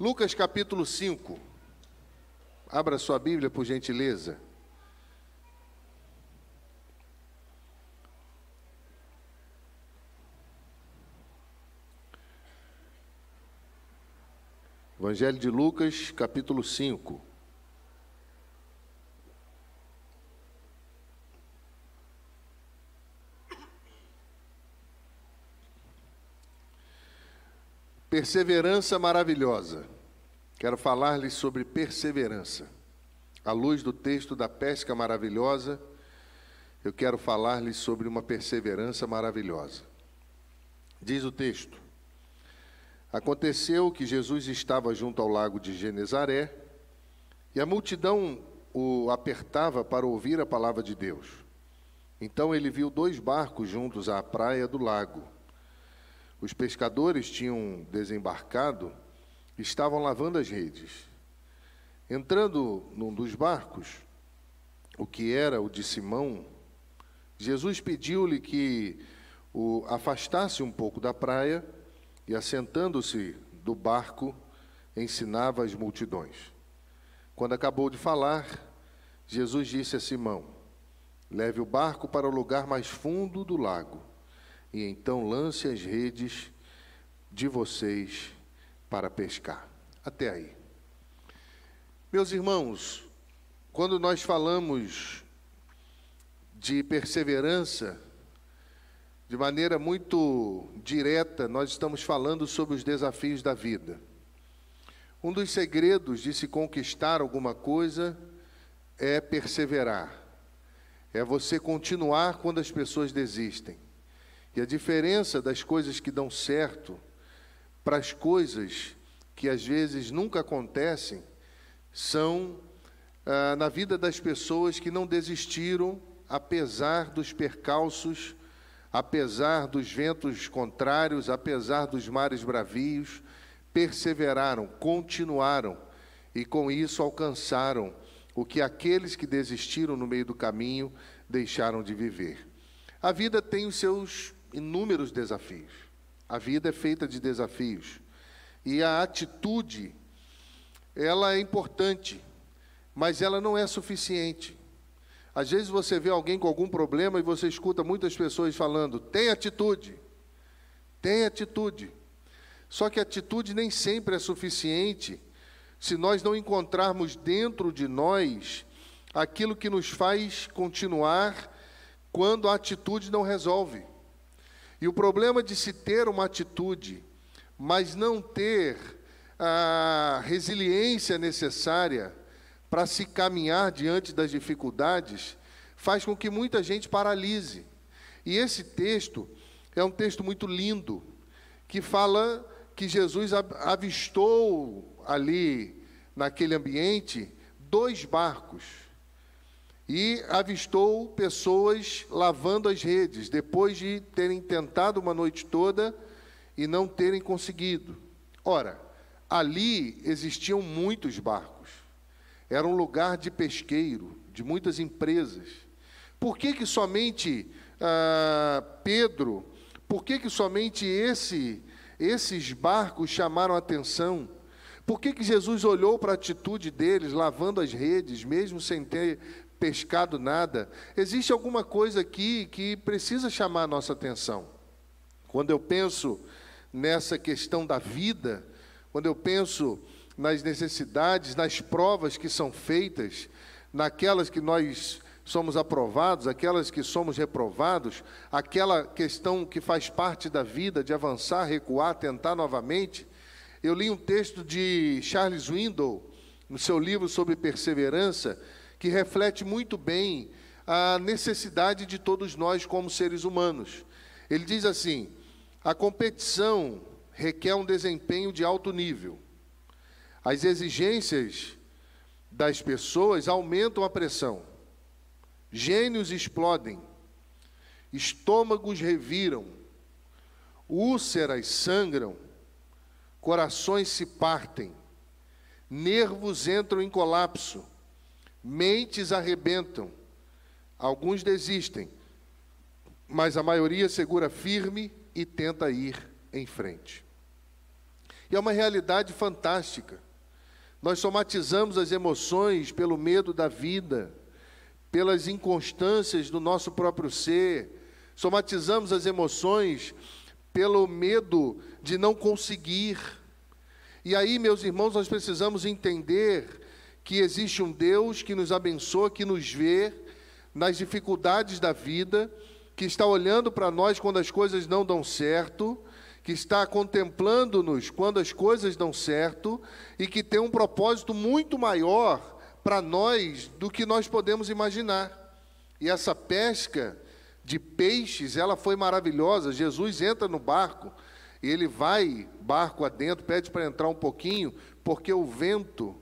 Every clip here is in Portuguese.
Lucas capítulo 5. Abra sua Bíblia, por gentileza. Evangelho de Lucas, capítulo 5. Perseverança maravilhosa. Quero falar-lhes sobre perseverança. À luz do texto da pesca maravilhosa, eu quero falar-lhes sobre uma perseverança maravilhosa. Diz o texto: Aconteceu que Jesus estava junto ao lago de Genezaré e a multidão o apertava para ouvir a palavra de Deus. Então ele viu dois barcos juntos à praia do lago os pescadores tinham desembarcado e estavam lavando as redes. Entrando num dos barcos, o que era o de Simão, Jesus pediu-lhe que o afastasse um pouco da praia e, assentando-se do barco, ensinava as multidões. Quando acabou de falar, Jesus disse a Simão: Leve o barco para o lugar mais fundo do lago e então lance as redes de vocês para pescar. Até aí. Meus irmãos, quando nós falamos de perseverança, de maneira muito direta, nós estamos falando sobre os desafios da vida. Um dos segredos de se conquistar alguma coisa é perseverar, é você continuar quando as pessoas desistem. E a diferença das coisas que dão certo para as coisas que às vezes nunca acontecem são ah, na vida das pessoas que não desistiram, apesar dos percalços, apesar dos ventos contrários, apesar dos mares bravios, perseveraram, continuaram e com isso alcançaram o que aqueles que desistiram no meio do caminho deixaram de viver. A vida tem os seus inúmeros desafios. A vida é feita de desafios. E a atitude, ela é importante, mas ela não é suficiente. Às vezes você vê alguém com algum problema e você escuta muitas pessoas falando: tem atitude, tem atitude. Só que atitude nem sempre é suficiente se nós não encontrarmos dentro de nós aquilo que nos faz continuar quando a atitude não resolve. E o problema de se ter uma atitude, mas não ter a resiliência necessária para se caminhar diante das dificuldades, faz com que muita gente paralise. E esse texto é um texto muito lindo, que fala que Jesus avistou ali, naquele ambiente, dois barcos e avistou pessoas lavando as redes, depois de terem tentado uma noite toda e não terem conseguido. Ora, ali existiam muitos barcos, era um lugar de pesqueiro, de muitas empresas. Por que, que somente ah, Pedro, por que, que somente esse, esses barcos chamaram atenção? Por que, que Jesus olhou para a atitude deles, lavando as redes, mesmo sem ter pescado nada. Existe alguma coisa aqui que precisa chamar a nossa atenção. Quando eu penso nessa questão da vida, quando eu penso nas necessidades, nas provas que são feitas, naquelas que nós somos aprovados, aquelas que somos reprovados, aquela questão que faz parte da vida de avançar, recuar, tentar novamente. Eu li um texto de Charles Window, no seu livro sobre perseverança, que reflete muito bem a necessidade de todos nós como seres humanos. Ele diz assim: a competição requer um desempenho de alto nível. As exigências das pessoas aumentam a pressão. Gênios explodem, estômagos reviram, úlceras sangram, corações se partem, nervos entram em colapso, Mentes arrebentam, alguns desistem, mas a maioria segura firme e tenta ir em frente. E é uma realidade fantástica. Nós somatizamos as emoções pelo medo da vida, pelas inconstâncias do nosso próprio ser, somatizamos as emoções pelo medo de não conseguir. E aí, meus irmãos, nós precisamos entender que existe um Deus que nos abençoa, que nos vê nas dificuldades da vida, que está olhando para nós quando as coisas não dão certo, que está contemplando-nos quando as coisas dão certo e que tem um propósito muito maior para nós do que nós podemos imaginar. E essa pesca de peixes, ela foi maravilhosa. Jesus entra no barco e ele vai barco adentro, pede para entrar um pouquinho, porque o vento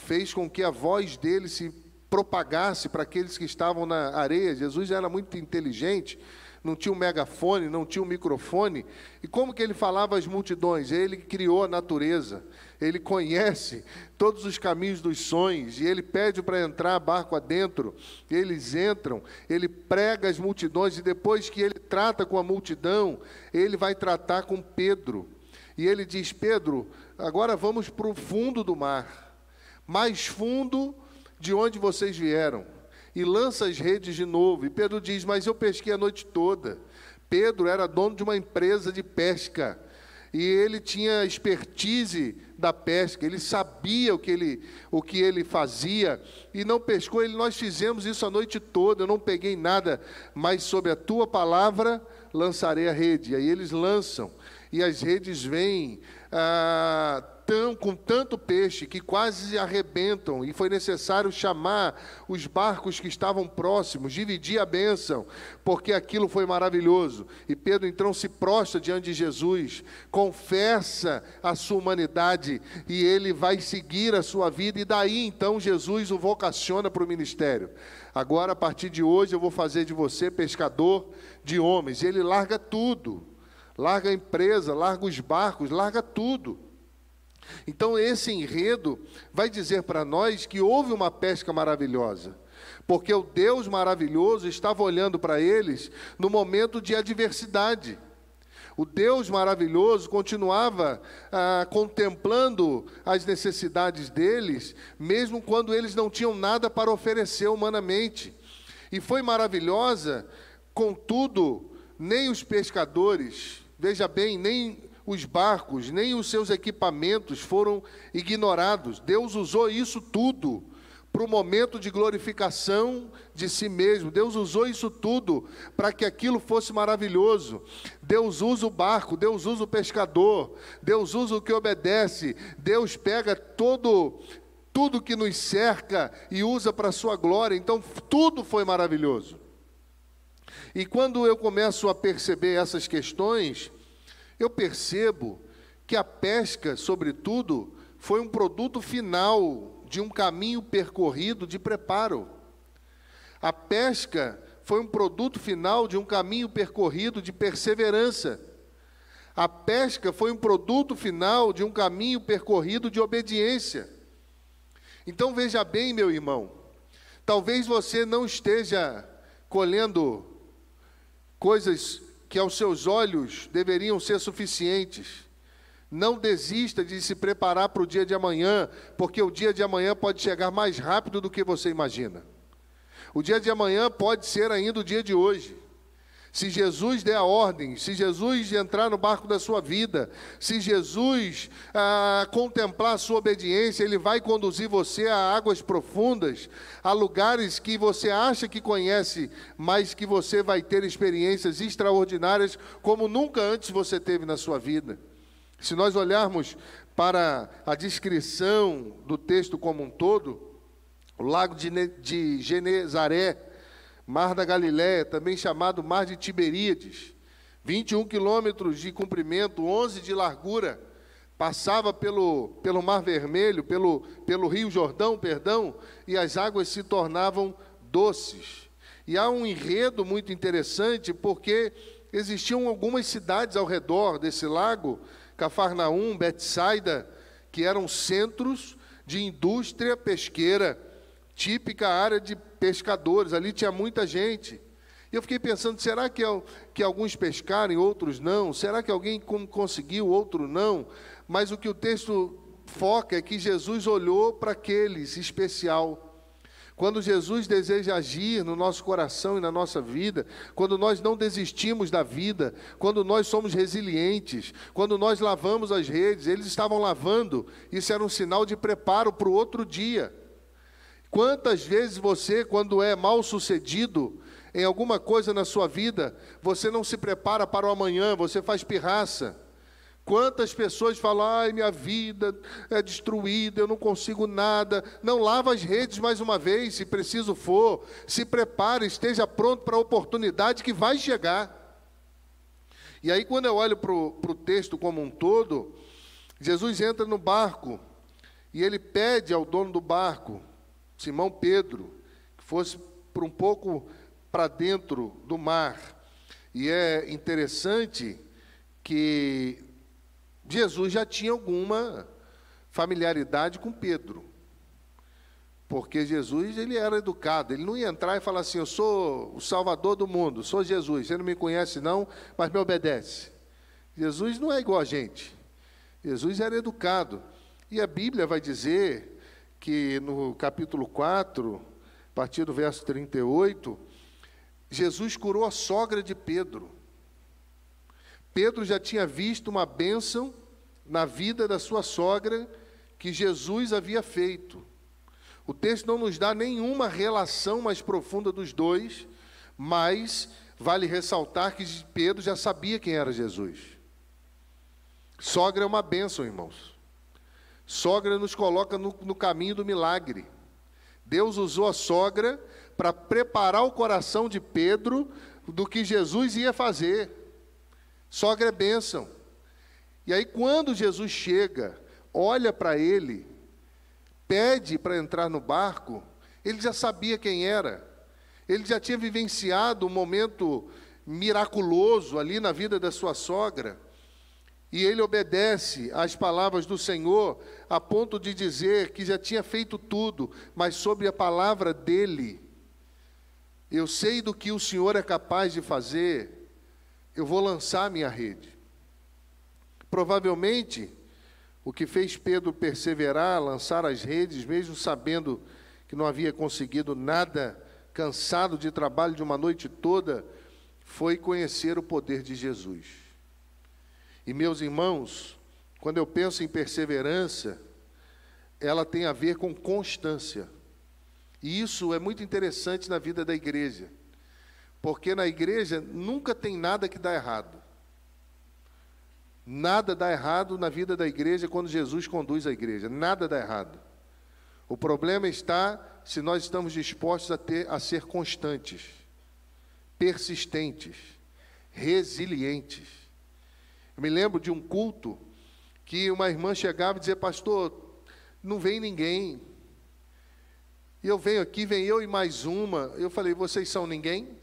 fez com que a voz dele se propagasse para aqueles que estavam na areia. Jesus era muito inteligente, não tinha um megafone, não tinha um microfone. E como que ele falava às multidões? Ele criou a natureza, ele conhece todos os caminhos dos sonhos, e ele pede para entrar barco adentro. Eles entram, ele prega as multidões, e depois que ele trata com a multidão, ele vai tratar com Pedro. E ele diz: Pedro, agora vamos para o fundo do mar, mais fundo de onde vocês vieram e lança as redes de novo. E Pedro diz: Mas eu pesquei a noite toda. Pedro era dono de uma empresa de pesca e ele tinha expertise da pesca, ele sabia o que ele, o que ele fazia e não pescou. Ele, nós fizemos isso a noite toda, eu não peguei nada, mas sob a tua palavra lançarei a rede. E aí eles lançam e as redes vêm. Ah, tão, com tanto peixe que quase arrebentam, e foi necessário chamar os barcos que estavam próximos, dividir a bênção, porque aquilo foi maravilhoso. E Pedro então se prostra diante de Jesus, confessa a sua humanidade, e ele vai seguir a sua vida, e daí então Jesus o vocaciona para o ministério. Agora, a partir de hoje, eu vou fazer de você pescador de homens. E ele larga tudo, larga a empresa, larga os barcos, larga tudo então, esse enredo vai dizer para nós que houve uma pesca maravilhosa, porque o Deus maravilhoso estava olhando para eles no momento de adversidade. O Deus maravilhoso continuava ah, contemplando as necessidades deles, mesmo quando eles não tinham nada para oferecer humanamente. E foi maravilhosa, contudo, nem os pescadores, veja bem, nem os barcos, nem os seus equipamentos foram ignorados. Deus usou isso tudo para o momento de glorificação de si mesmo. Deus usou isso tudo para que aquilo fosse maravilhoso. Deus usa o barco, Deus usa o pescador, Deus usa o que obedece. Deus pega todo tudo que nos cerca e usa para a sua glória. Então tudo foi maravilhoso. E quando eu começo a perceber essas questões, eu percebo que a pesca, sobretudo, foi um produto final de um caminho percorrido de preparo. A pesca foi um produto final de um caminho percorrido de perseverança. A pesca foi um produto final de um caminho percorrido de obediência. Então veja bem, meu irmão, talvez você não esteja colhendo coisas que aos seus olhos deveriam ser suficientes. Não desista de se preparar para o dia de amanhã, porque o dia de amanhã pode chegar mais rápido do que você imagina. O dia de amanhã pode ser ainda o dia de hoje. Se Jesus der a ordem, se Jesus entrar no barco da sua vida, se Jesus ah, contemplar a sua obediência, Ele vai conduzir você a águas profundas, a lugares que você acha que conhece, mas que você vai ter experiências extraordinárias como nunca antes você teve na sua vida. Se nós olharmos para a descrição do texto como um todo, o lago de, de Genezaré, Mar da Galiléia, também chamado Mar de Tiberíades, 21 quilômetros de comprimento, 11 de largura, passava pelo, pelo Mar Vermelho, pelo, pelo Rio Jordão, perdão, e as águas se tornavam doces. E há um enredo muito interessante, porque existiam algumas cidades ao redor desse lago, Cafarnaum, Betsaida, que eram centros de indústria pesqueira, típica área de pescadores, ali tinha muita gente. E eu fiquei pensando, será que, que alguns pescaram e outros não? Será que alguém conseguiu, outro não? mas o que o texto foca é que Jesus olhou para aqueles especial. Quando Jesus deseja agir no nosso coração e na nossa vida, quando nós não desistimos da vida, quando nós somos resilientes, quando nós lavamos as redes, eles estavam lavando, isso era um sinal de preparo para o outro dia. Quantas vezes você, quando é mal sucedido em alguma coisa na sua vida, você não se prepara para o amanhã, você faz pirraça. Quantas pessoas falam, ai, minha vida é destruída, eu não consigo nada. Não lava as redes mais uma vez, se preciso for. Se prepare, esteja pronto para a oportunidade que vai chegar. E aí, quando eu olho para o texto como um todo, Jesus entra no barco e ele pede ao dono do barco, Simão Pedro, que fosse por um pouco para dentro do mar. E é interessante que Jesus já tinha alguma familiaridade com Pedro. Porque Jesus ele era educado, ele não ia entrar e falar assim: Eu sou o Salvador do mundo, sou Jesus. Você não me conhece, não, mas me obedece. Jesus não é igual a gente. Jesus era educado. E a Bíblia vai dizer que no capítulo 4, a partir do verso 38, Jesus curou a sogra de Pedro. Pedro já tinha visto uma bênção na vida da sua sogra que Jesus havia feito. O texto não nos dá nenhuma relação mais profunda dos dois, mas vale ressaltar que Pedro já sabia quem era Jesus. Sogra é uma bênção, irmãos. Sogra nos coloca no, no caminho do milagre. Deus usou a sogra para preparar o coração de Pedro do que Jesus ia fazer. Sogra é bênção. E aí, quando Jesus chega, olha para ele, pede para entrar no barco, ele já sabia quem era. Ele já tinha vivenciado um momento miraculoso ali na vida da sua sogra. E ele obedece às palavras do Senhor, a ponto de dizer que já tinha feito tudo, mas sobre a palavra dele, eu sei do que o Senhor é capaz de fazer, eu vou lançar minha rede. Provavelmente, o que fez Pedro perseverar, lançar as redes, mesmo sabendo que não havia conseguido nada, cansado de trabalho de uma noite toda, foi conhecer o poder de Jesus. E meus irmãos, quando eu penso em perseverança, ela tem a ver com constância. E isso é muito interessante na vida da igreja, porque na igreja nunca tem nada que dá errado. Nada dá errado na vida da igreja quando Jesus conduz a igreja, nada dá errado. O problema está se nós estamos dispostos a, ter, a ser constantes, persistentes, resilientes. Eu me lembro de um culto que uma irmã chegava e dizia, pastor, não vem ninguém. E eu venho aqui, vem eu e mais uma. Eu falei, vocês são ninguém?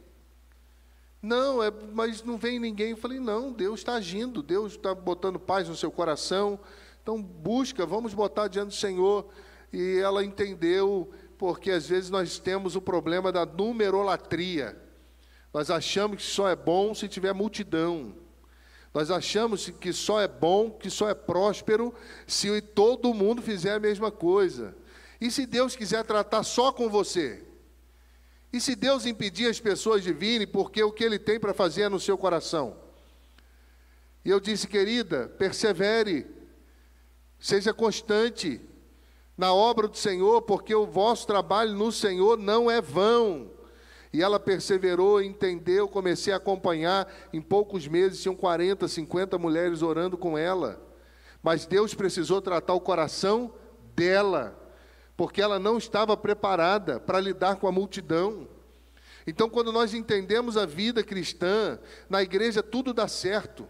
Não, é, mas não vem ninguém. Eu falei, não, Deus está agindo, Deus está botando paz no seu coração. Então busca, vamos botar diante do Senhor. E ela entendeu, porque às vezes nós temos o problema da numerolatria. Nós achamos que só é bom se tiver multidão. Nós achamos que só é bom, que só é próspero, se todo mundo fizer a mesma coisa. E se Deus quiser tratar só com você? E se Deus impedir as pessoas de virem, porque o que Ele tem para fazer é no seu coração? E eu disse, querida, persevere, seja constante na obra do Senhor, porque o vosso trabalho no Senhor não é vão. E ela perseverou, entendeu, comecei a acompanhar. Em poucos meses tinham 40, 50 mulheres orando com ela. Mas Deus precisou tratar o coração dela, porque ela não estava preparada para lidar com a multidão. Então, quando nós entendemos a vida cristã, na igreja tudo dá certo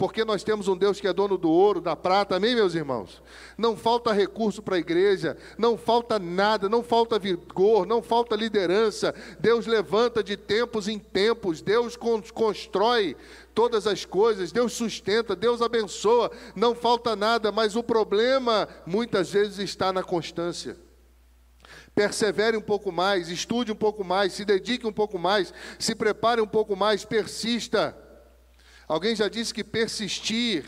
porque nós temos um Deus que é dono do ouro, da prata, amém, meus irmãos? Não falta recurso para a igreja, não falta nada, não falta vigor, não falta liderança. Deus levanta de tempos em tempos, Deus constrói todas as coisas, Deus sustenta, Deus abençoa, não falta nada, mas o problema muitas vezes está na constância persevere um pouco mais, estude um pouco mais, se dedique um pouco mais, se prepare um pouco mais, persista. Alguém já disse que persistir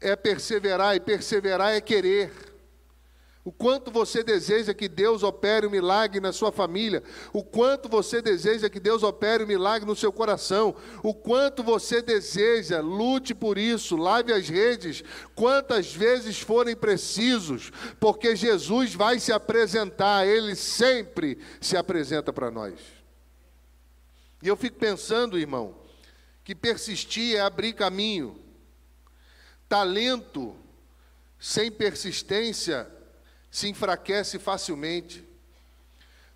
é perseverar, e perseverar é querer. O quanto você deseja que Deus opere um milagre na sua família, o quanto você deseja que Deus opere um milagre no seu coração, o quanto você deseja, lute por isso, lave as redes, quantas vezes forem precisos, porque Jesus vai se apresentar, ele sempre se apresenta para nós. E eu fico pensando, irmão, que persistir é abrir caminho, talento sem persistência se enfraquece facilmente.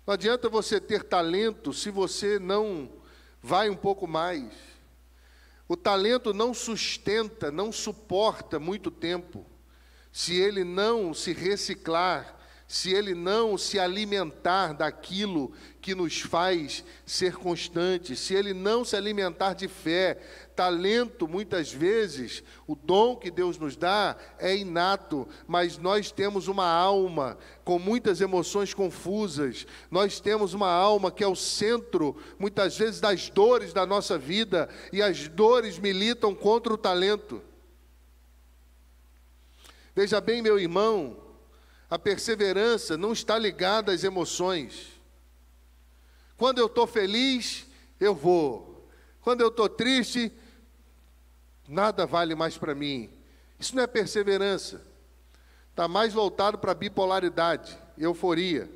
Não adianta você ter talento se você não vai um pouco mais. O talento não sustenta, não suporta muito tempo, se ele não se reciclar se ele não se alimentar daquilo que nos faz ser constantes, se ele não se alimentar de fé, talento, muitas vezes, o dom que Deus nos dá é inato, mas nós temos uma alma com muitas emoções confusas, nós temos uma alma que é o centro, muitas vezes, das dores da nossa vida, e as dores militam contra o talento. Veja bem, meu irmão, a perseverança não está ligada às emoções. Quando eu estou feliz, eu vou. Quando eu estou triste, nada vale mais para mim. Isso não é perseverança. Está mais voltado para bipolaridade, euforia,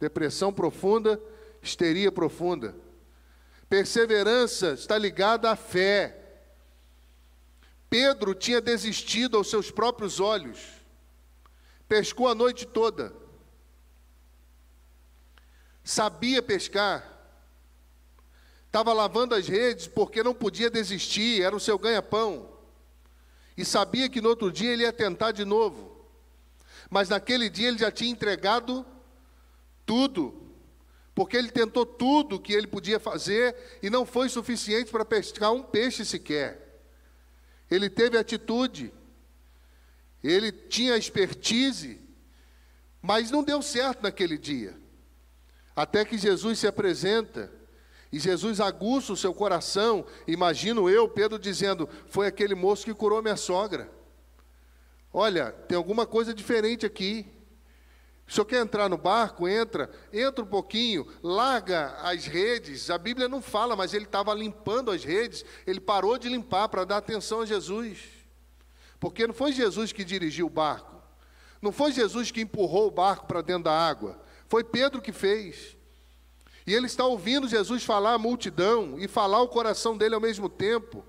depressão profunda, histeria profunda. Perseverança está ligada à fé. Pedro tinha desistido aos seus próprios olhos. Pescou a noite toda. Sabia pescar. Estava lavando as redes porque não podia desistir, era o seu ganha-pão. E sabia que no outro dia ele ia tentar de novo. Mas naquele dia ele já tinha entregado tudo. Porque ele tentou tudo que ele podia fazer e não foi suficiente para pescar um peixe sequer. Ele teve atitude ele tinha expertise, mas não deu certo naquele dia. Até que Jesus se apresenta e Jesus aguça o seu coração. Imagino eu, Pedro, dizendo: Foi aquele moço que curou minha sogra. Olha, tem alguma coisa diferente aqui. O senhor quer entrar no barco? Entra, entra um pouquinho, larga as redes. A Bíblia não fala, mas ele estava limpando as redes. Ele parou de limpar para dar atenção a Jesus. Porque não foi Jesus que dirigiu o barco, não foi Jesus que empurrou o barco para dentro da água, foi Pedro que fez. E ele está ouvindo Jesus falar à multidão e falar o coração dele ao mesmo tempo.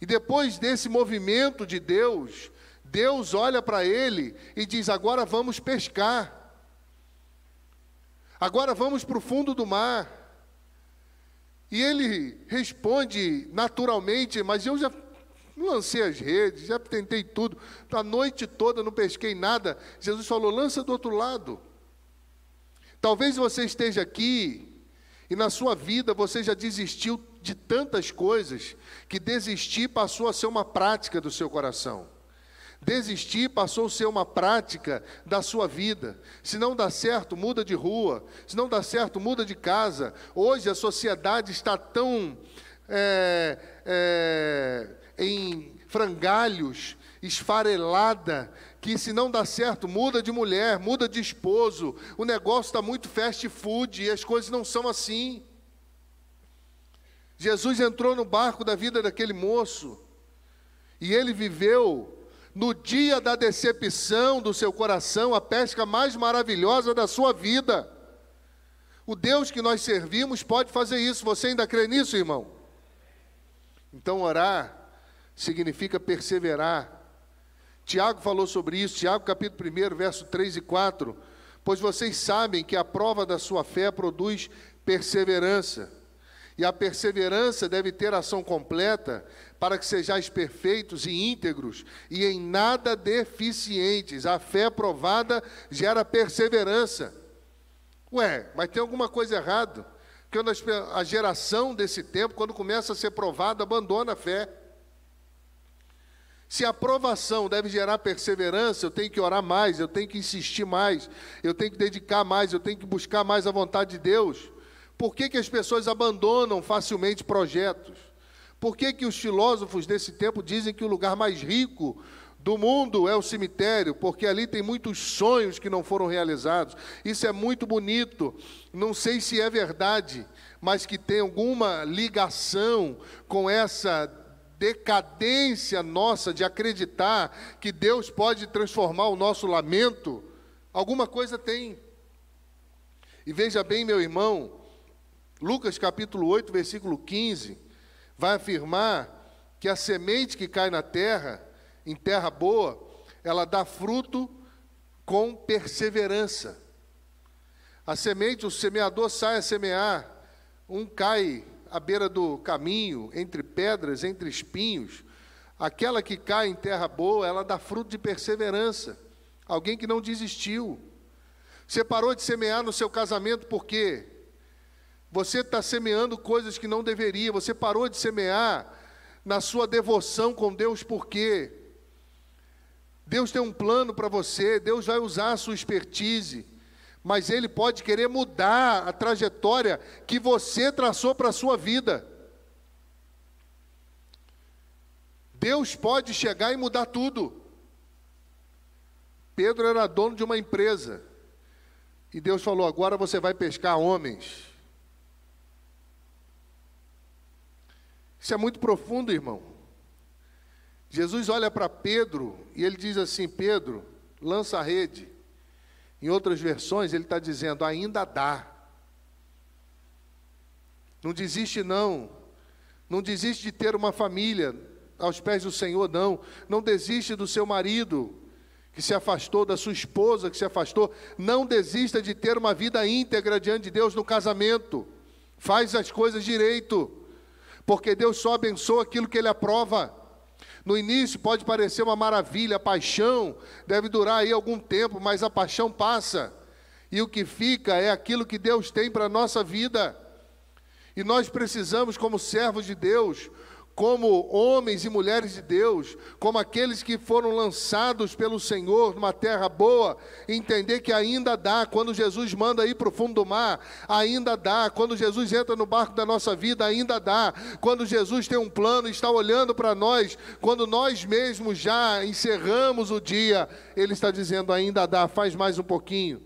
E depois desse movimento de Deus, Deus olha para ele e diz: Agora vamos pescar. Agora vamos para o fundo do mar. E ele responde naturalmente: Mas eu já Lancei as redes, já tentei tudo, a noite toda não pesquei nada. Jesus falou: lança do outro lado. Talvez você esteja aqui e na sua vida você já desistiu de tantas coisas que desistir passou a ser uma prática do seu coração. Desistir passou a ser uma prática da sua vida. Se não dá certo, muda de rua. Se não dá certo, muda de casa. Hoje a sociedade está tão é, é, em frangalhos, esfarelada, que se não dá certo, muda de mulher, muda de esposo, o negócio está muito fast food e as coisas não são assim. Jesus entrou no barco da vida daquele moço e ele viveu no dia da decepção do seu coração a pesca mais maravilhosa da sua vida. O Deus que nós servimos pode fazer isso. Você ainda crê nisso, irmão? Então, orar significa perseverar. Tiago falou sobre isso, Tiago capítulo 1, verso 3 e 4. Pois vocês sabem que a prova da sua fé produz perseverança. E a perseverança deve ter ação completa para que sejais perfeitos e íntegros e em nada deficientes. A fé provada gera perseverança. Ué, mas tem alguma coisa errada? Porque a geração desse tempo, quando começa a ser provada, abandona a fé. Se a aprovação deve gerar perseverança, eu tenho que orar mais, eu tenho que insistir mais, eu tenho que dedicar mais, eu tenho que buscar mais a vontade de Deus. Por que, que as pessoas abandonam facilmente projetos? Por que, que os filósofos desse tempo dizem que o lugar mais rico do mundo é o cemitério, porque ali tem muitos sonhos que não foram realizados. Isso é muito bonito. Não sei se é verdade, mas que tem alguma ligação com essa decadência nossa de acreditar que Deus pode transformar o nosso lamento. Alguma coisa tem. E veja bem, meu irmão, Lucas capítulo 8, versículo 15, vai afirmar que a semente que cai na terra em terra boa, ela dá fruto com perseverança. A semente, o semeador sai a semear, um cai à beira do caminho, entre pedras, entre espinhos. Aquela que cai em terra boa, ela dá fruto de perseverança. Alguém que não desistiu. Você parou de semear no seu casamento por quê? Você está semeando coisas que não deveria. Você parou de semear na sua devoção com Deus por quê? Deus tem um plano para você, Deus vai usar a sua expertise, mas Ele pode querer mudar a trajetória que você traçou para a sua vida. Deus pode chegar e mudar tudo. Pedro era dono de uma empresa, e Deus falou: agora você vai pescar homens. Isso é muito profundo, irmão. Jesus olha para Pedro e ele diz assim: Pedro, lança a rede. Em outras versões, ele está dizendo: ainda dá. Não desiste, não. Não desiste de ter uma família aos pés do Senhor, não. Não desiste do seu marido que se afastou, da sua esposa que se afastou. Não desista de ter uma vida íntegra diante de Deus no casamento. Faz as coisas direito, porque Deus só abençoa aquilo que Ele aprova. No início pode parecer uma maravilha, a paixão deve durar aí algum tempo, mas a paixão passa. E o que fica é aquilo que Deus tem para a nossa vida. E nós precisamos, como servos de Deus, como homens e mulheres de Deus, como aqueles que foram lançados pelo Senhor numa terra boa, entender que ainda dá, quando Jesus manda ir para o fundo do mar, ainda dá, quando Jesus entra no barco da nossa vida, ainda dá, quando Jesus tem um plano e está olhando para nós, quando nós mesmos já encerramos o dia, Ele está dizendo: ainda dá, faz mais um pouquinho.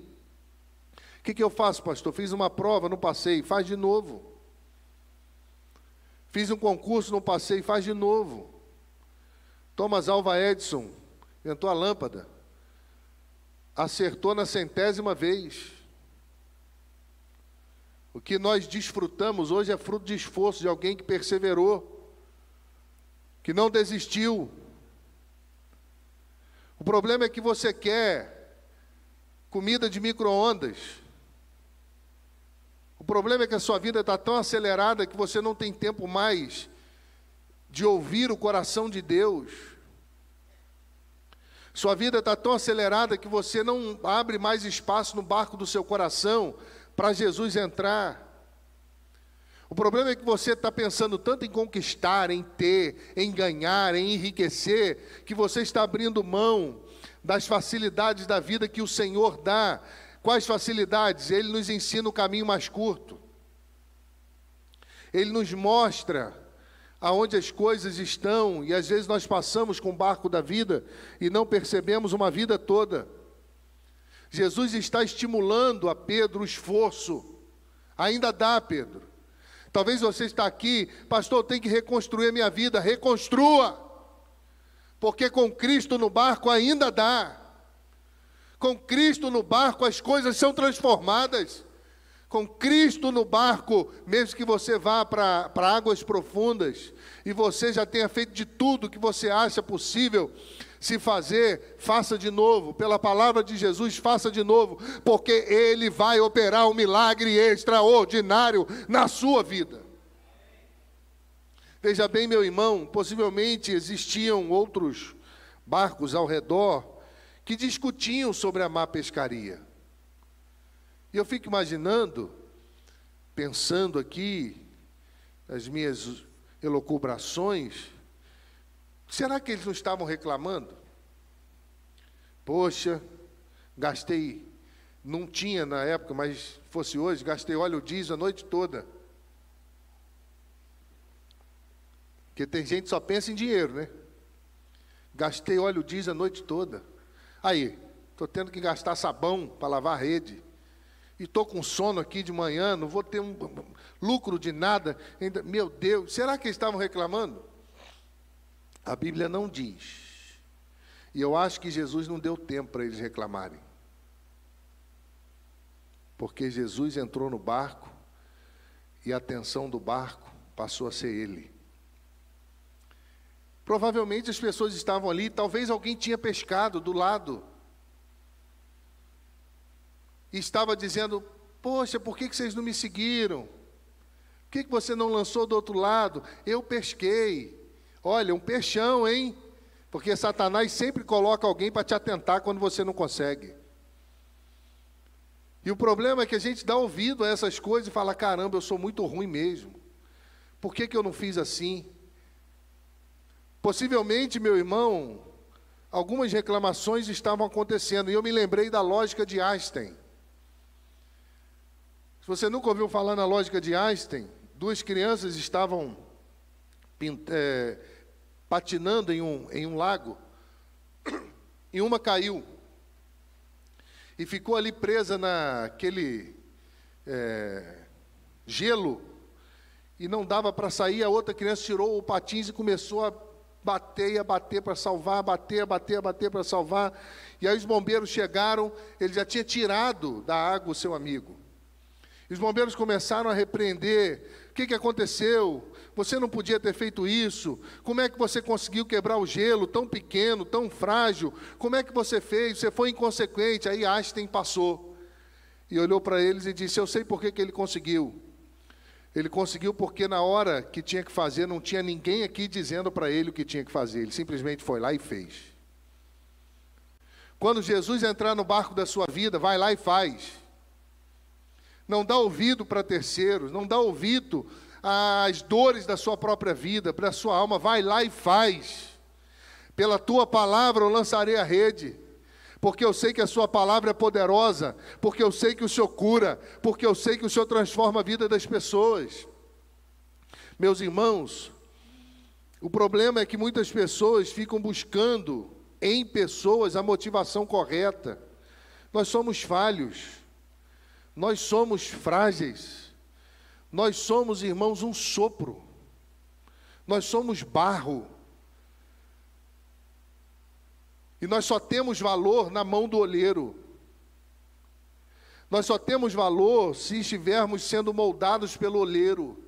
O que, que eu faço, pastor? Fiz uma prova, não passei, faz de novo. Fiz um concurso, não passei, faz de novo. Thomas Alva Edison inventou a lâmpada. Acertou na centésima vez. O que nós desfrutamos hoje é fruto de esforço de alguém que perseverou, que não desistiu. O problema é que você quer comida de micro-ondas, o problema é que a sua vida está tão acelerada que você não tem tempo mais de ouvir o coração de Deus. Sua vida está tão acelerada que você não abre mais espaço no barco do seu coração para Jesus entrar. O problema é que você está pensando tanto em conquistar, em ter, em ganhar, em enriquecer, que você está abrindo mão das facilidades da vida que o Senhor dá Quais facilidades? Ele nos ensina o caminho mais curto. Ele nos mostra aonde as coisas estão e às vezes nós passamos com o barco da vida e não percebemos uma vida toda. Jesus está estimulando a Pedro o esforço. Ainda dá, Pedro. Talvez você está aqui, pastor, eu tenho que reconstruir a minha vida. Reconstrua. Porque com Cristo no barco ainda dá. Com Cristo no barco, as coisas são transformadas. Com Cristo no barco, mesmo que você vá para águas profundas e você já tenha feito de tudo que você acha possível se fazer, faça de novo. Pela palavra de Jesus, faça de novo, porque Ele vai operar um milagre extraordinário na sua vida. Veja bem, meu irmão, possivelmente existiam outros barcos ao redor que discutiam sobre a má pescaria. E eu fico imaginando, pensando aqui, as minhas elocubrações, será que eles não estavam reclamando? Poxa, gastei, não tinha na época, mas fosse hoje, gastei óleo diesel a noite toda. Porque tem gente que só pensa em dinheiro, né? Gastei óleo diesel a noite toda. Aí, estou tendo que gastar sabão para lavar a rede. E estou com sono aqui de manhã, não vou ter um lucro de nada. Ainda, meu Deus, será que eles estavam reclamando? A Bíblia não diz. E eu acho que Jesus não deu tempo para eles reclamarem. Porque Jesus entrou no barco e a atenção do barco passou a ser ele. Provavelmente as pessoas estavam ali, talvez alguém tinha pescado do lado. E estava dizendo: Poxa, por que vocês não me seguiram? Por que você não lançou do outro lado? Eu pesquei. Olha, um peixão, hein? Porque Satanás sempre coloca alguém para te atentar quando você não consegue. E o problema é que a gente dá ouvido a essas coisas e fala: caramba, eu sou muito ruim mesmo. Por que, que eu não fiz assim? Possivelmente, meu irmão, algumas reclamações estavam acontecendo, e eu me lembrei da lógica de Einstein. Se você nunca ouviu falar na lógica de Einstein, duas crianças estavam é, patinando em um, em um lago, e uma caiu, e ficou ali presa naquele é, gelo, e não dava para sair, a outra criança tirou o patins e começou a bater, a bater para salvar, bater, bater, bater para salvar. E aí os bombeiros chegaram, ele já tinha tirado da água o seu amigo. E os bombeiros começaram a repreender: o que, que aconteceu? Você não podia ter feito isso. Como é que você conseguiu quebrar o gelo tão pequeno, tão frágil? Como é que você fez? Você foi inconsequente. Aí Einstein passou e olhou para eles e disse: Eu sei por que, que ele conseguiu. Ele conseguiu porque na hora que tinha que fazer, não tinha ninguém aqui dizendo para ele o que tinha que fazer. Ele simplesmente foi lá e fez. Quando Jesus entrar no barco da sua vida, vai lá e faz. Não dá ouvido para terceiros, não dá ouvido às dores da sua própria vida, para a sua alma, vai lá e faz. Pela tua palavra eu lançarei a rede porque eu sei que a Sua palavra é poderosa, porque eu sei que o Senhor cura, porque eu sei que o Senhor transforma a vida das pessoas. Meus irmãos, o problema é que muitas pessoas ficam buscando em pessoas a motivação correta. Nós somos falhos, nós somos frágeis, nós somos, irmãos, um sopro, nós somos barro. E nós só temos valor na mão do olheiro. Nós só temos valor se estivermos sendo moldados pelo olheiro.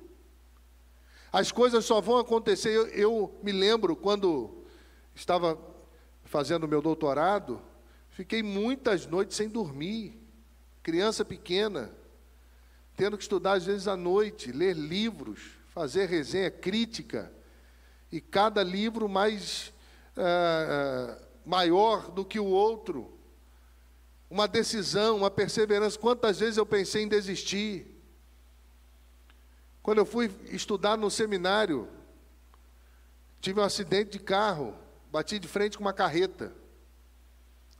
As coisas só vão acontecer. Eu, eu me lembro quando estava fazendo meu doutorado, fiquei muitas noites sem dormir. Criança pequena, tendo que estudar às vezes à noite, ler livros, fazer resenha crítica, e cada livro mais. Uh, uh, maior do que o outro, uma decisão, uma perseverança. Quantas vezes eu pensei em desistir? Quando eu fui estudar no seminário, tive um acidente de carro, bati de frente com uma carreta,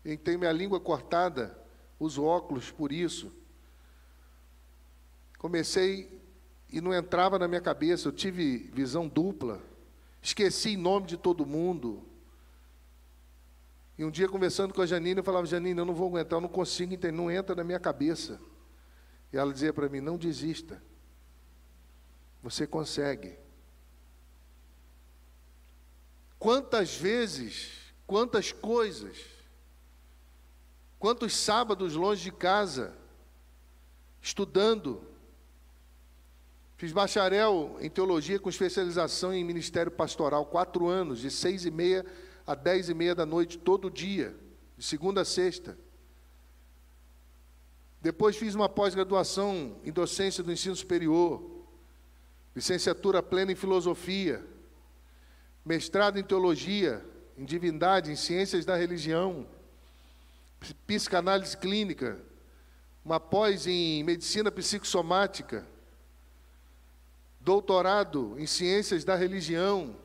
e tenho minha língua cortada, uso óculos por isso. Comecei e não entrava na minha cabeça, eu tive visão dupla, esqueci nome de todo mundo, e um dia, conversando com a Janine, eu falava, Janine, eu não vou aguentar, eu não consigo entender, não entra na minha cabeça. E ela dizia para mim, não desista. Você consegue. Quantas vezes, quantas coisas, quantos sábados longe de casa, estudando. Fiz bacharel em teologia com especialização em ministério pastoral, quatro anos, de seis e meia às dez e meia da noite, todo dia, de segunda a sexta. Depois fiz uma pós-graduação em docência do ensino superior, licenciatura plena em filosofia, mestrado em teologia, em divindade, em ciências da religião, psicanálise clínica, uma pós em medicina psicossomática, doutorado em ciências da religião,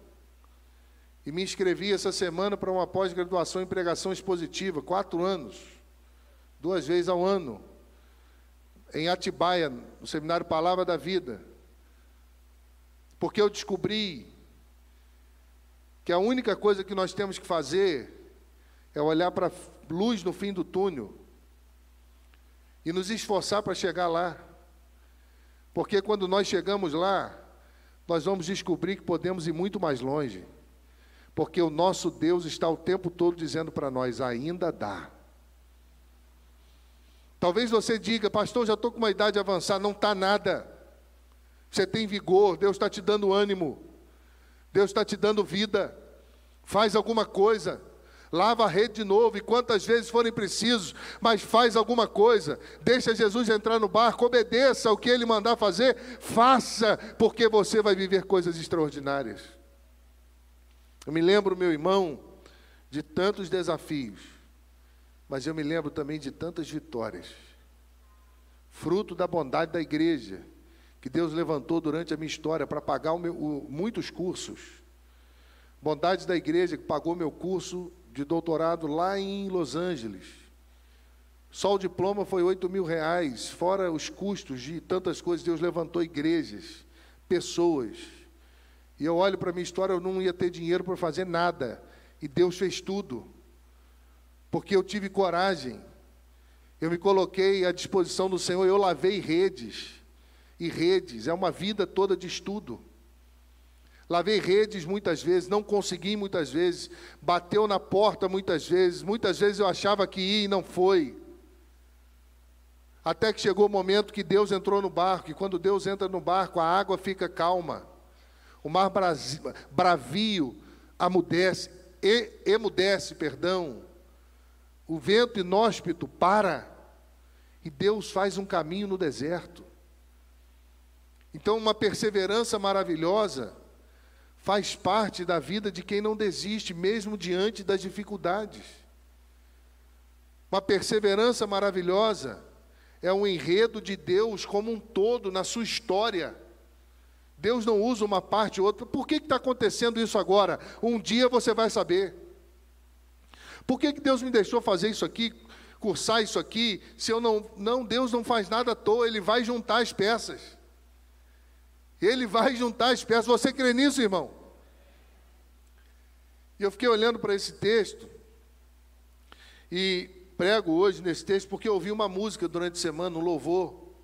e me inscrevi essa semana para uma pós-graduação em pregação expositiva, quatro anos, duas vezes ao ano, em Atibaia, no Seminário Palavra da Vida. Porque eu descobri que a única coisa que nós temos que fazer é olhar para a luz no fim do túnel e nos esforçar para chegar lá. Porque quando nós chegamos lá, nós vamos descobrir que podemos ir muito mais longe. Porque o nosso Deus está o tempo todo dizendo para nós: ainda dá. Talvez você diga, pastor, já estou com uma idade avançada, não está nada. Você tem vigor, Deus está te dando ânimo, Deus está te dando vida. Faz alguma coisa, lava a rede de novo, e quantas vezes forem precisos, mas faz alguma coisa. Deixa Jesus entrar no barco, obedeça ao que ele mandar fazer, faça, porque você vai viver coisas extraordinárias. Eu me lembro, meu irmão, de tantos desafios mas eu me lembro também de tantas vitórias, fruto da bondade da igreja, que Deus levantou durante a minha história para pagar o meu, o, muitos cursos. Bondade da igreja que pagou meu curso de doutorado lá em Los Angeles. Só o diploma foi 8 mil reais, fora os custos de tantas coisas. Deus levantou igrejas, pessoas. E eu olho para a minha história, eu não ia ter dinheiro para fazer nada. E Deus fez tudo. Porque eu tive coragem, eu me coloquei à disposição do Senhor, eu lavei redes, e redes, é uma vida toda de estudo. Lavei redes muitas vezes, não consegui muitas vezes, bateu na porta muitas vezes, muitas vezes eu achava que ia e não foi. Até que chegou o momento que Deus entrou no barco, e quando Deus entra no barco, a água fica calma, o mar bravio amudece, e, emudece, perdão, o vento inóspito para e Deus faz um caminho no deserto. Então, uma perseverança maravilhosa faz parte da vida de quem não desiste, mesmo diante das dificuldades. Uma perseverança maravilhosa é um enredo de Deus como um todo na sua história. Deus não usa uma parte ou outra. Por que está acontecendo isso agora? Um dia você vai saber. Por que, que Deus me deixou fazer isso aqui, cursar isso aqui, se eu não. Não, Deus não faz nada à toa, Ele vai juntar as peças. Ele vai juntar as peças. Você crê nisso, irmão? E eu fiquei olhando para esse texto e prego hoje nesse texto porque eu ouvi uma música durante a semana, um louvor,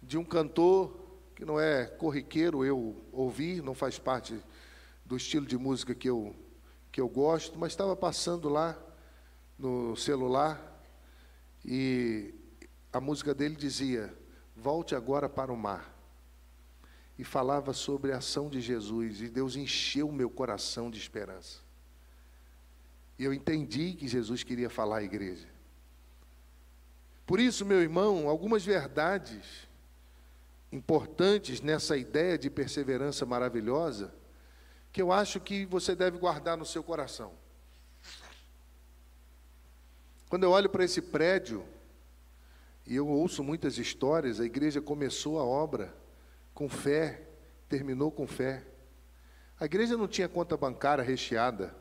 de um cantor que não é corriqueiro eu ouvir, não faz parte do estilo de música que eu que eu gosto, mas estava passando lá no celular e a música dele dizia: Volte agora para o mar. E falava sobre a ação de Jesus, e Deus encheu o meu coração de esperança. E eu entendi que Jesus queria falar à igreja. Por isso, meu irmão, algumas verdades importantes nessa ideia de perseverança maravilhosa que eu acho que você deve guardar no seu coração. Quando eu olho para esse prédio, e eu ouço muitas histórias, a igreja começou a obra com fé, terminou com fé. A igreja não tinha conta bancária recheada.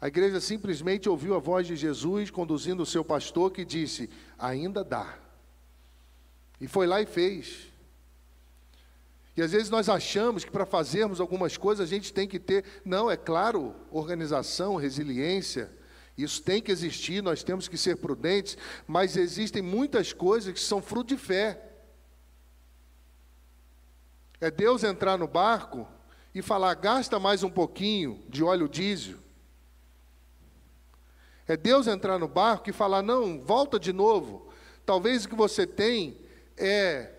A igreja simplesmente ouviu a voz de Jesus conduzindo o seu pastor que disse: ainda dá. E foi lá e fez. E às vezes nós achamos que para fazermos algumas coisas a gente tem que ter, não, é claro, organização, resiliência, isso tem que existir, nós temos que ser prudentes, mas existem muitas coisas que são fruto de fé. É Deus entrar no barco e falar: gasta mais um pouquinho de óleo diesel. É Deus entrar no barco e falar: não, volta de novo. Talvez o que você tem é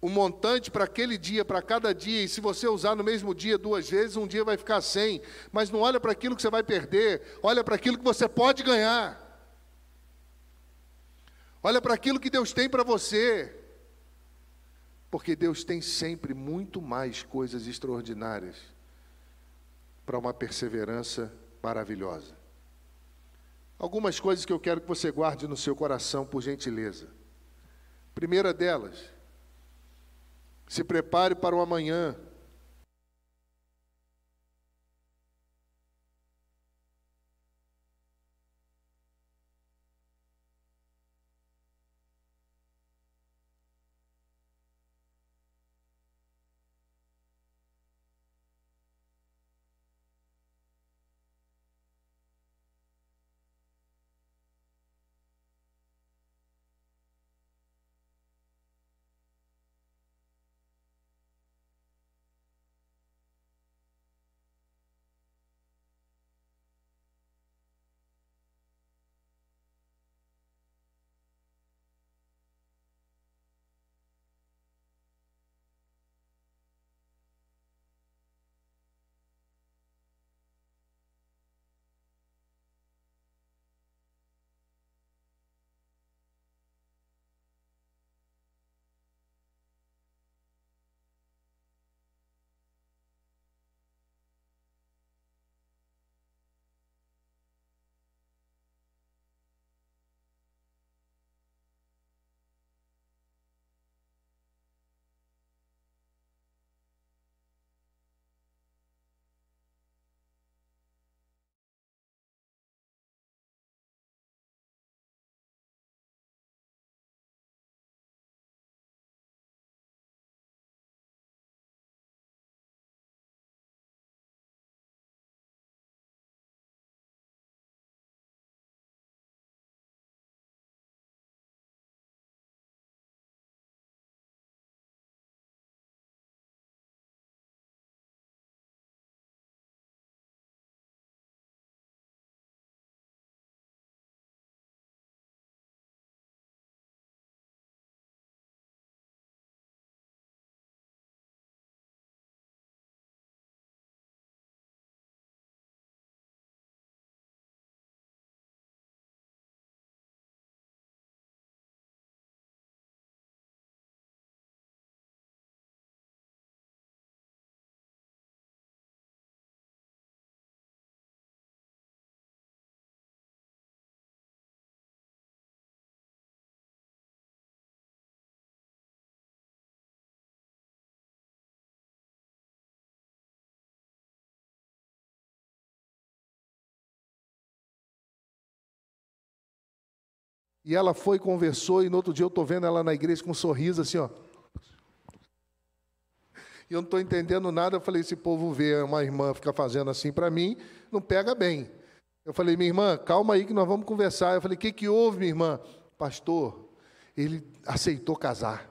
o montante para aquele dia, para cada dia, e se você usar no mesmo dia duas vezes, um dia vai ficar sem. Mas não olha para aquilo que você vai perder, olha para aquilo que você pode ganhar. Olha para aquilo que Deus tem para você. Porque Deus tem sempre muito mais coisas extraordinárias para uma perseverança maravilhosa. Algumas coisas que eu quero que você guarde no seu coração, por gentileza. Primeira delas, se prepare para o amanhã. E ela foi, conversou, e no outro dia eu estou vendo ela na igreja com um sorriso assim, ó. E eu não estou entendendo nada. Eu falei: esse povo vê uma irmã ficar fazendo assim para mim, não pega bem. Eu falei: minha irmã, calma aí que nós vamos conversar. Eu falei: o que, que houve, minha irmã? Pastor, ele aceitou casar.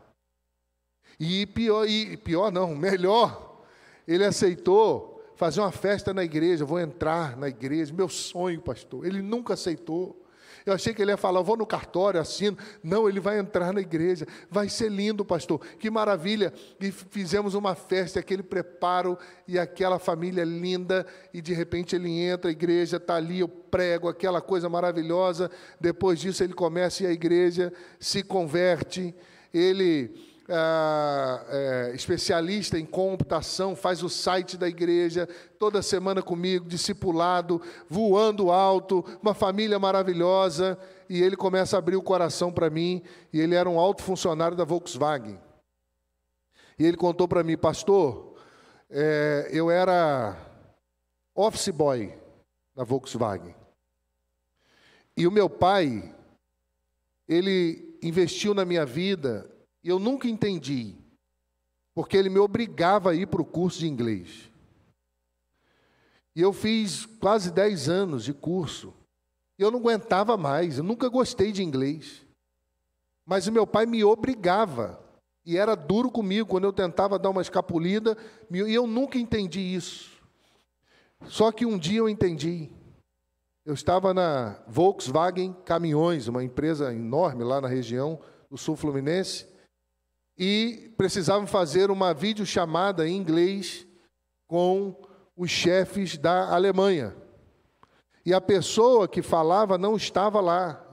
E pior, e pior não, melhor, ele aceitou fazer uma festa na igreja. Vou entrar na igreja, meu sonho, pastor. Ele nunca aceitou. Eu achei que ele ia falar, vou no cartório, assino. Não, ele vai entrar na igreja. Vai ser lindo, pastor. Que maravilha. E fizemos uma festa, aquele preparo e aquela família linda. E de repente ele entra, a igreja está ali, eu prego, aquela coisa maravilhosa. Depois disso ele começa a ir à igreja, se converte. Ele ah, é, especialista em computação, faz o site da igreja, toda semana comigo, discipulado, voando alto, uma família maravilhosa, e ele começa a abrir o coração para mim, e ele era um alto funcionário da Volkswagen. E ele contou para mim, pastor, é, eu era office boy na Volkswagen. E o meu pai, ele investiu na minha vida e eu nunca entendi, porque ele me obrigava a ir para o curso de inglês. E eu fiz quase 10 anos de curso. E eu não aguentava mais, eu nunca gostei de inglês. Mas o meu pai me obrigava. E era duro comigo quando eu tentava dar uma escapulida, e eu nunca entendi isso. Só que um dia eu entendi. Eu estava na Volkswagen Caminhões, uma empresa enorme lá na região do Sul Fluminense, e precisavam fazer uma videochamada em inglês com os chefes da Alemanha. E a pessoa que falava não estava lá.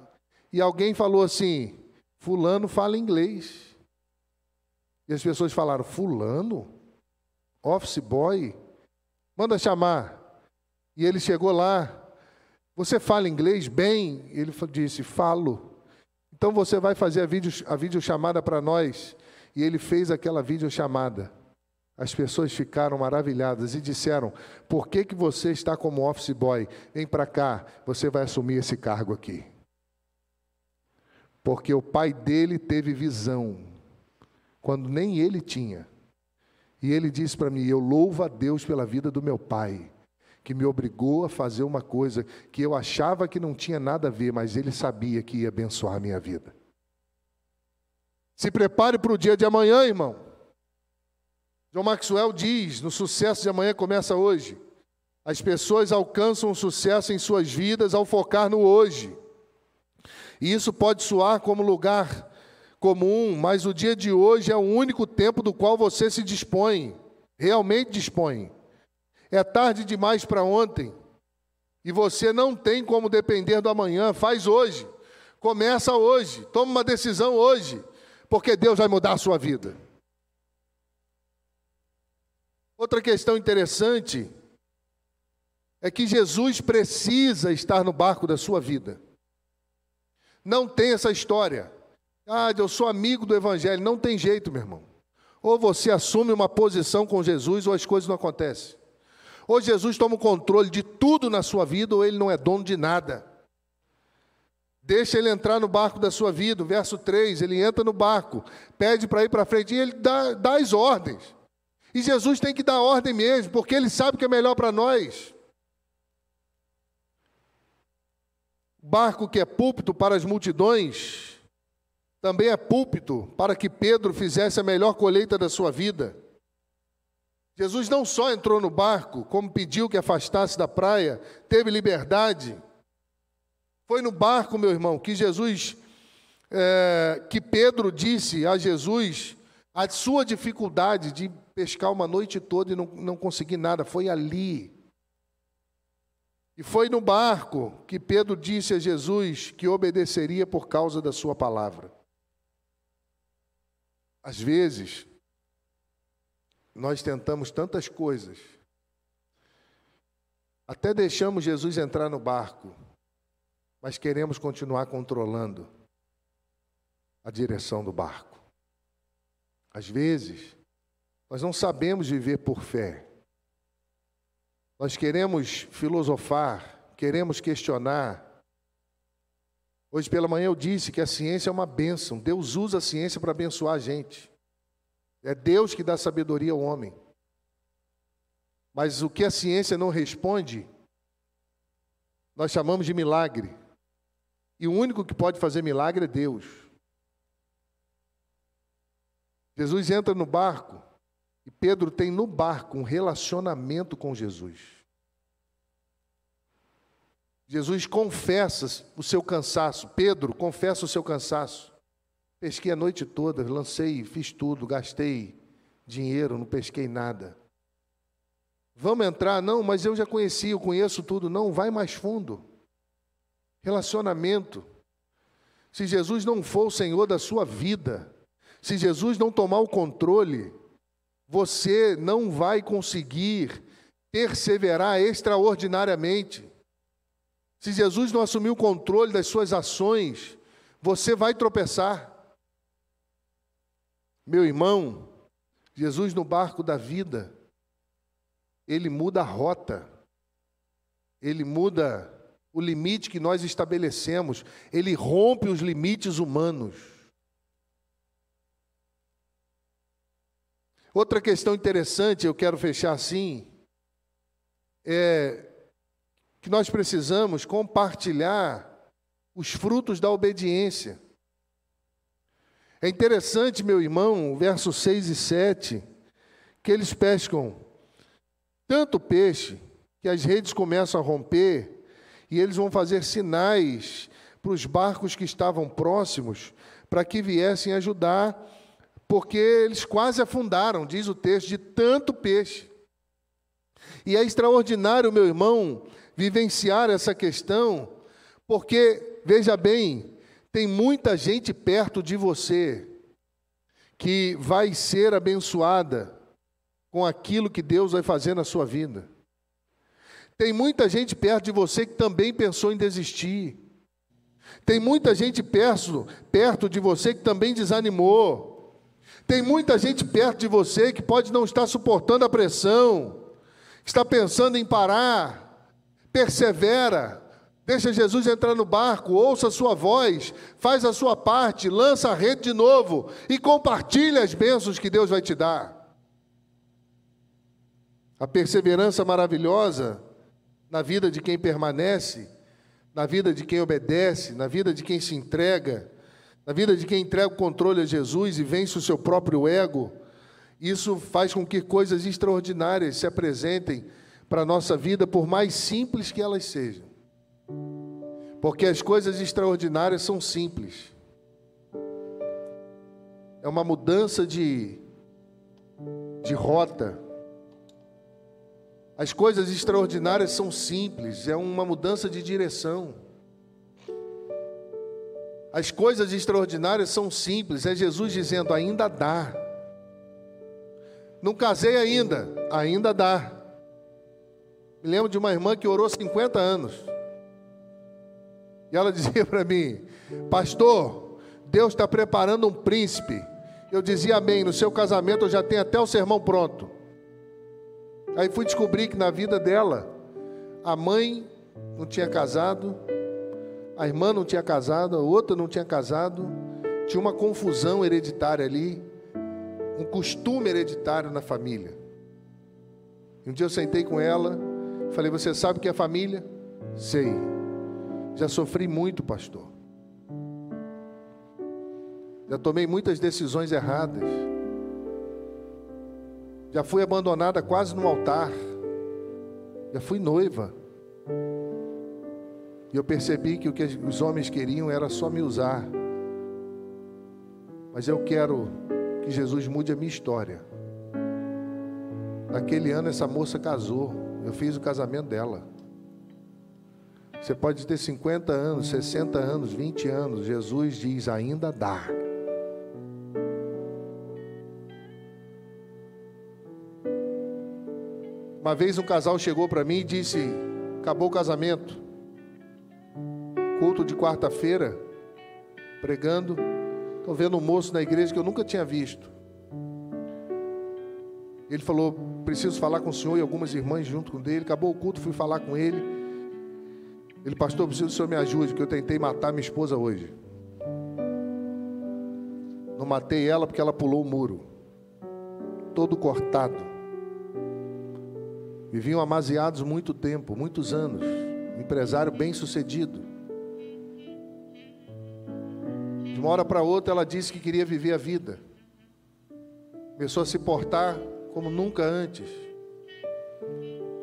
E alguém falou assim: Fulano fala inglês. E as pessoas falaram: Fulano? Office boy? Manda chamar. E ele chegou lá. Você fala inglês bem? Ele disse: Falo. Então você vai fazer a, vídeo, a videochamada para nós. E ele fez aquela videochamada. As pessoas ficaram maravilhadas e disseram: Por que, que você está como office boy? Vem para cá, você vai assumir esse cargo aqui. Porque o pai dele teve visão, quando nem ele tinha. E ele disse para mim: Eu louvo a Deus pela vida do meu pai, que me obrigou a fazer uma coisa que eu achava que não tinha nada a ver, mas ele sabia que ia abençoar a minha vida. Se prepare para o dia de amanhã, irmão. John Maxwell diz: no sucesso de amanhã começa hoje. As pessoas alcançam sucesso em suas vidas ao focar no hoje. E isso pode soar como lugar comum, mas o dia de hoje é o único tempo do qual você se dispõe, realmente dispõe. É tarde demais para ontem. E você não tem como depender do amanhã, faz hoje. Começa hoje, toma uma decisão hoje porque Deus vai mudar a sua vida. Outra questão interessante é que Jesus precisa estar no barco da sua vida. Não tem essa história. Ah, eu sou amigo do Evangelho. Não tem jeito, meu irmão. Ou você assume uma posição com Jesus, ou as coisas não acontecem. Ou Jesus toma o controle de tudo na sua vida, ou ele não é dono de nada. Deixa ele entrar no barco da sua vida. verso 3, ele entra no barco, pede para ir para frente e ele dá, dá as ordens. E Jesus tem que dar ordem mesmo, porque ele sabe o que é melhor para nós. Barco que é púlpito para as multidões, também é púlpito para que Pedro fizesse a melhor colheita da sua vida. Jesus não só entrou no barco, como pediu que afastasse da praia, teve liberdade foi no barco, meu irmão, que Jesus, é, que Pedro disse a Jesus a sua dificuldade de pescar uma noite toda e não, não conseguir nada. Foi ali. E foi no barco que Pedro disse a Jesus que obedeceria por causa da sua palavra. Às vezes, nós tentamos tantas coisas, até deixamos Jesus entrar no barco, mas queremos continuar controlando a direção do barco. Às vezes, nós não sabemos viver por fé. Nós queremos filosofar, queremos questionar, Hoje pela manhã eu disse que a ciência é uma bênção. Deus usa a ciência para abençoar a gente. É Deus que dá sabedoria ao homem. Mas o que a ciência não responde, nós chamamos de milagre. E o único que pode fazer milagre é Deus. Jesus entra no barco e Pedro tem no barco um relacionamento com Jesus. Jesus confessa o seu cansaço. Pedro confessa o seu cansaço. Pesquei a noite toda, lancei, fiz tudo, gastei dinheiro, não pesquei nada. Vamos entrar? Não, mas eu já conheci, eu conheço tudo. Não, vai mais fundo. Relacionamento. Se Jesus não for o Senhor da sua vida, se Jesus não tomar o controle, você não vai conseguir perseverar extraordinariamente. Se Jesus não assumir o controle das suas ações, você vai tropeçar. Meu irmão, Jesus no barco da vida, ele muda a rota, ele muda o limite que nós estabelecemos, ele rompe os limites humanos. Outra questão interessante, eu quero fechar assim, é que nós precisamos compartilhar os frutos da obediência. É interessante, meu irmão, versos 6 e 7, que eles pescam tanto peixe que as redes começam a romper e eles vão fazer sinais para os barcos que estavam próximos para que viessem ajudar, porque eles quase afundaram, diz o texto, de tanto peixe. E é extraordinário, meu irmão, vivenciar essa questão, porque, veja bem, tem muita gente perto de você que vai ser abençoada com aquilo que Deus vai fazer na sua vida. Tem muita gente perto de você que também pensou em desistir. Tem muita gente perto, perto de você que também desanimou. Tem muita gente perto de você que pode não estar suportando a pressão, está pensando em parar. Persevera, deixa Jesus entrar no barco, ouça a sua voz, faz a sua parte, lança a rede de novo e compartilha as bênçãos que Deus vai te dar. A perseverança maravilhosa na vida de quem permanece, na vida de quem obedece, na vida de quem se entrega, na vida de quem entrega o controle a Jesus e vence o seu próprio ego, isso faz com que coisas extraordinárias se apresentem para a nossa vida, por mais simples que elas sejam. Porque as coisas extraordinárias são simples. É uma mudança de, de rota, as coisas extraordinárias são simples, é uma mudança de direção. As coisas extraordinárias são simples, é Jesus dizendo: ainda dá. Não casei ainda, ainda dá. Me lembro de uma irmã que orou 50 anos. E ela dizia para mim: Pastor, Deus está preparando um príncipe. Eu dizia amém. No seu casamento eu já tenho até o sermão pronto. Aí fui descobrir que na vida dela, a mãe não tinha casado, a irmã não tinha casado, a outra não tinha casado, tinha uma confusão hereditária ali, um costume hereditário na família. Um dia eu sentei com ela, falei: Você sabe o que é família? Sei. Já sofri muito, pastor. Já tomei muitas decisões erradas. Já fui abandonada quase no altar. Já fui noiva. E eu percebi que o que os homens queriam era só me usar. Mas eu quero que Jesus mude a minha história. Naquele ano essa moça casou. Eu fiz o casamento dela. Você pode ter 50 anos, 60 anos, 20 anos. Jesus diz: ainda dá. Uma vez um casal chegou para mim e disse: acabou o casamento. Culto de quarta-feira, pregando. Estou vendo um moço na igreja que eu nunca tinha visto. Ele falou: preciso falar com o senhor e algumas irmãs junto com ele. Acabou o culto, fui falar com ele. Ele, pastor, preciso que o senhor me ajude, porque eu tentei matar minha esposa hoje. Não matei ela porque ela pulou o muro, todo cortado. Viviam amaziados muito tempo, muitos anos. empresário bem sucedido. De uma hora para outra, ela disse que queria viver a vida. Começou a se portar como nunca antes.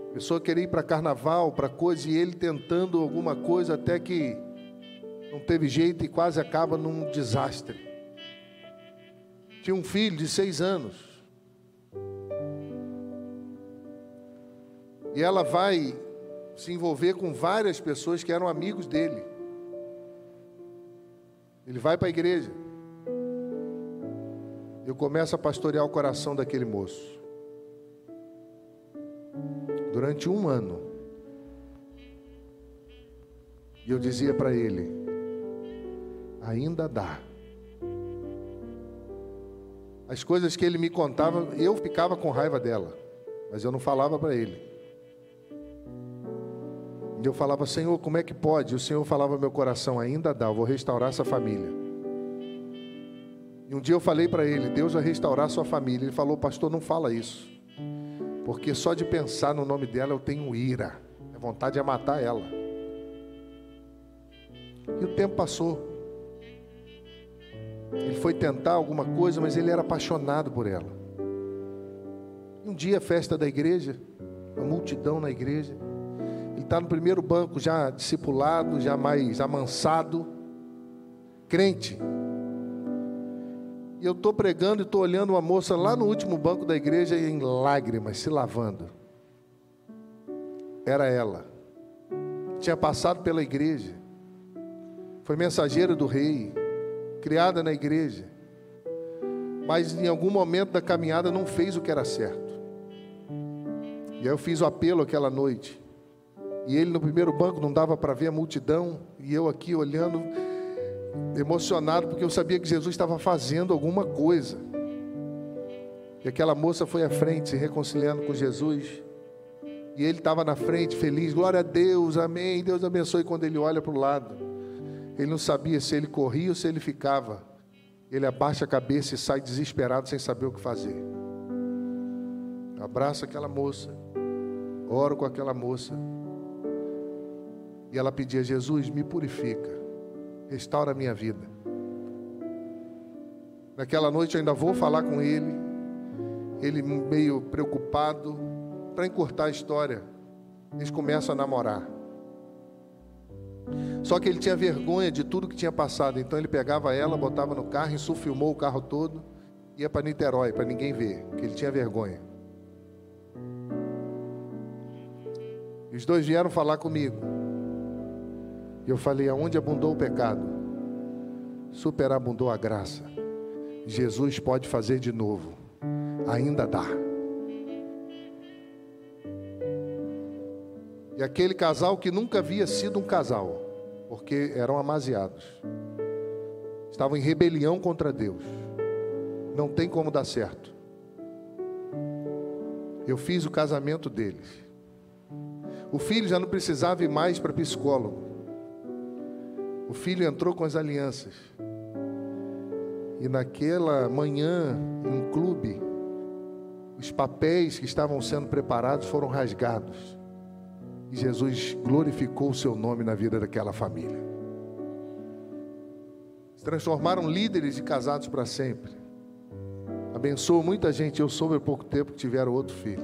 Começou a querer ir para carnaval, para coisa, e ele tentando alguma coisa até que não teve jeito e quase acaba num desastre. Tinha um filho de seis anos. E ela vai se envolver com várias pessoas que eram amigos dele. Ele vai para a igreja. Eu começo a pastorear o coração daquele moço durante um ano. E eu dizia para ele: ainda dá. As coisas que ele me contava, eu ficava com raiva dela, mas eu não falava para ele. E eu falava, Senhor, como é que pode? E o Senhor falava meu coração, ainda dá, eu vou restaurar essa família. E um dia eu falei para ele, Deus vai restaurar sua família. Ele falou, pastor, não fala isso. Porque só de pensar no nome dela eu tenho ira. A vontade é matar ela. E o tempo passou. Ele foi tentar alguma coisa, mas ele era apaixonado por ela. Um dia, festa da igreja, uma multidão na igreja. Está no primeiro banco, já discipulado, já mais amansado, crente. E eu estou pregando e estou olhando uma moça lá no último banco da igreja em lágrimas, se lavando. Era ela. Tinha passado pela igreja. Foi mensageira do rei. Criada na igreja. Mas em algum momento da caminhada não fez o que era certo. E aí eu fiz o apelo aquela noite. E ele no primeiro banco não dava para ver a multidão. E eu aqui olhando emocionado porque eu sabia que Jesus estava fazendo alguma coisa. E aquela moça foi à frente, se reconciliando com Jesus. E ele estava na frente, feliz, glória a Deus, amém, Deus abençoe. Quando ele olha para o lado, ele não sabia se ele corria ou se ele ficava. Ele abaixa a cabeça e sai desesperado, sem saber o que fazer. Abraça aquela moça, oro com aquela moça. E ela pedia: Jesus, me purifica restaura a minha vida. Naquela noite eu ainda vou falar com ele, ele meio preocupado, para encurtar a história, eles começam a namorar. Só que ele tinha vergonha de tudo que tinha passado, então ele pegava ela, botava no carro, insufilmou o carro todo, ia para Niterói, para ninguém ver, que ele tinha vergonha. E os dois vieram falar comigo. Eu falei: aonde abundou o pecado, superabundou a graça. Jesus pode fazer de novo, ainda dá. E aquele casal que nunca havia sido um casal, porque eram amaziados, estavam em rebelião contra Deus, não tem como dar certo. Eu fiz o casamento deles. O filho já não precisava ir mais para psicólogo. O filho entrou com as alianças. E naquela manhã, em um clube, os papéis que estavam sendo preparados foram rasgados. E Jesus glorificou o seu nome na vida daquela família. Se transformaram líderes e casados para sempre. Abençoou muita gente. Eu soube há pouco tempo que tiveram outro filho.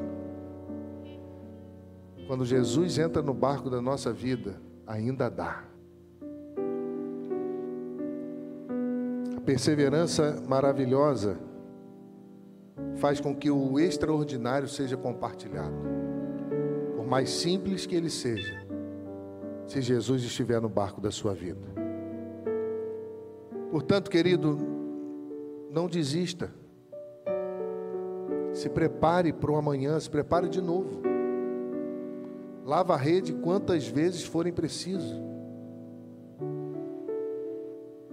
Quando Jesus entra no barco da nossa vida, ainda dá. Perseverança maravilhosa faz com que o extraordinário seja compartilhado. Por mais simples que ele seja, se Jesus estiver no barco da sua vida. Portanto, querido, não desista. Se prepare para o amanhã, se prepare de novo. Lava a rede quantas vezes forem preciso.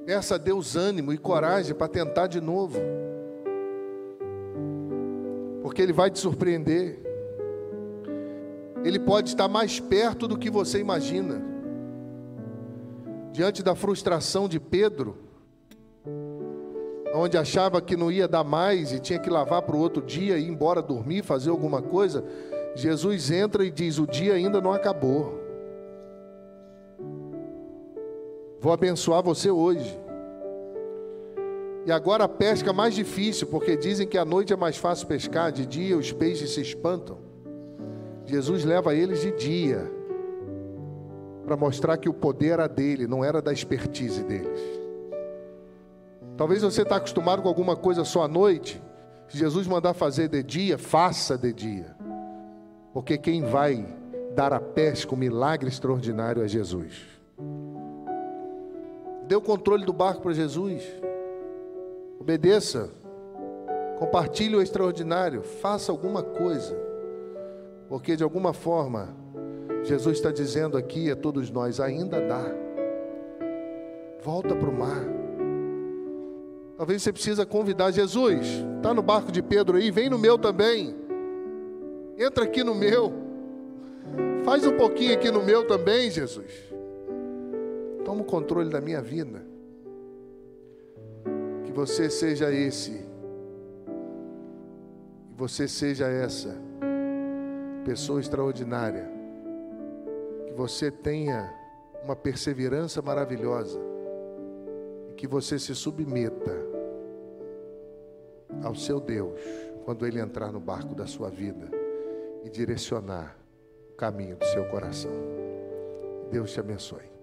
Peça a Deus ânimo e coragem para tentar de novo. Porque Ele vai te surpreender. Ele pode estar mais perto do que você imagina. diante da frustração de Pedro, onde achava que não ia dar mais e tinha que lavar para o outro dia, ir embora dormir, fazer alguma coisa, Jesus entra e diz: O dia ainda não acabou. Vou abençoar você hoje. E agora a pesca mais difícil, porque dizem que à noite é mais fácil pescar, de dia os peixes se espantam. Jesus leva eles de dia, para mostrar que o poder era dele, não era da expertise deles. Talvez você está acostumado com alguma coisa só à noite. Se Jesus mandar fazer de dia, faça de dia. Porque quem vai dar a pesca, o milagre extraordinário é Jesus. Dê o controle do barco para Jesus. Obedeça. Compartilhe o extraordinário. Faça alguma coisa. Porque de alguma forma, Jesus está dizendo aqui a todos nós: ainda dá. Volta para o mar. Talvez você precisa convidar Jesus. Está no barco de Pedro aí, vem no meu também. Entra aqui no meu. Faz um pouquinho aqui no meu também, Jesus. Toma o controle da minha vida. Que você seja esse. Que você seja essa pessoa extraordinária. Que você tenha uma perseverança maravilhosa. E que você se submeta ao seu Deus quando ele entrar no barco da sua vida e direcionar o caminho do seu coração. Deus te abençoe.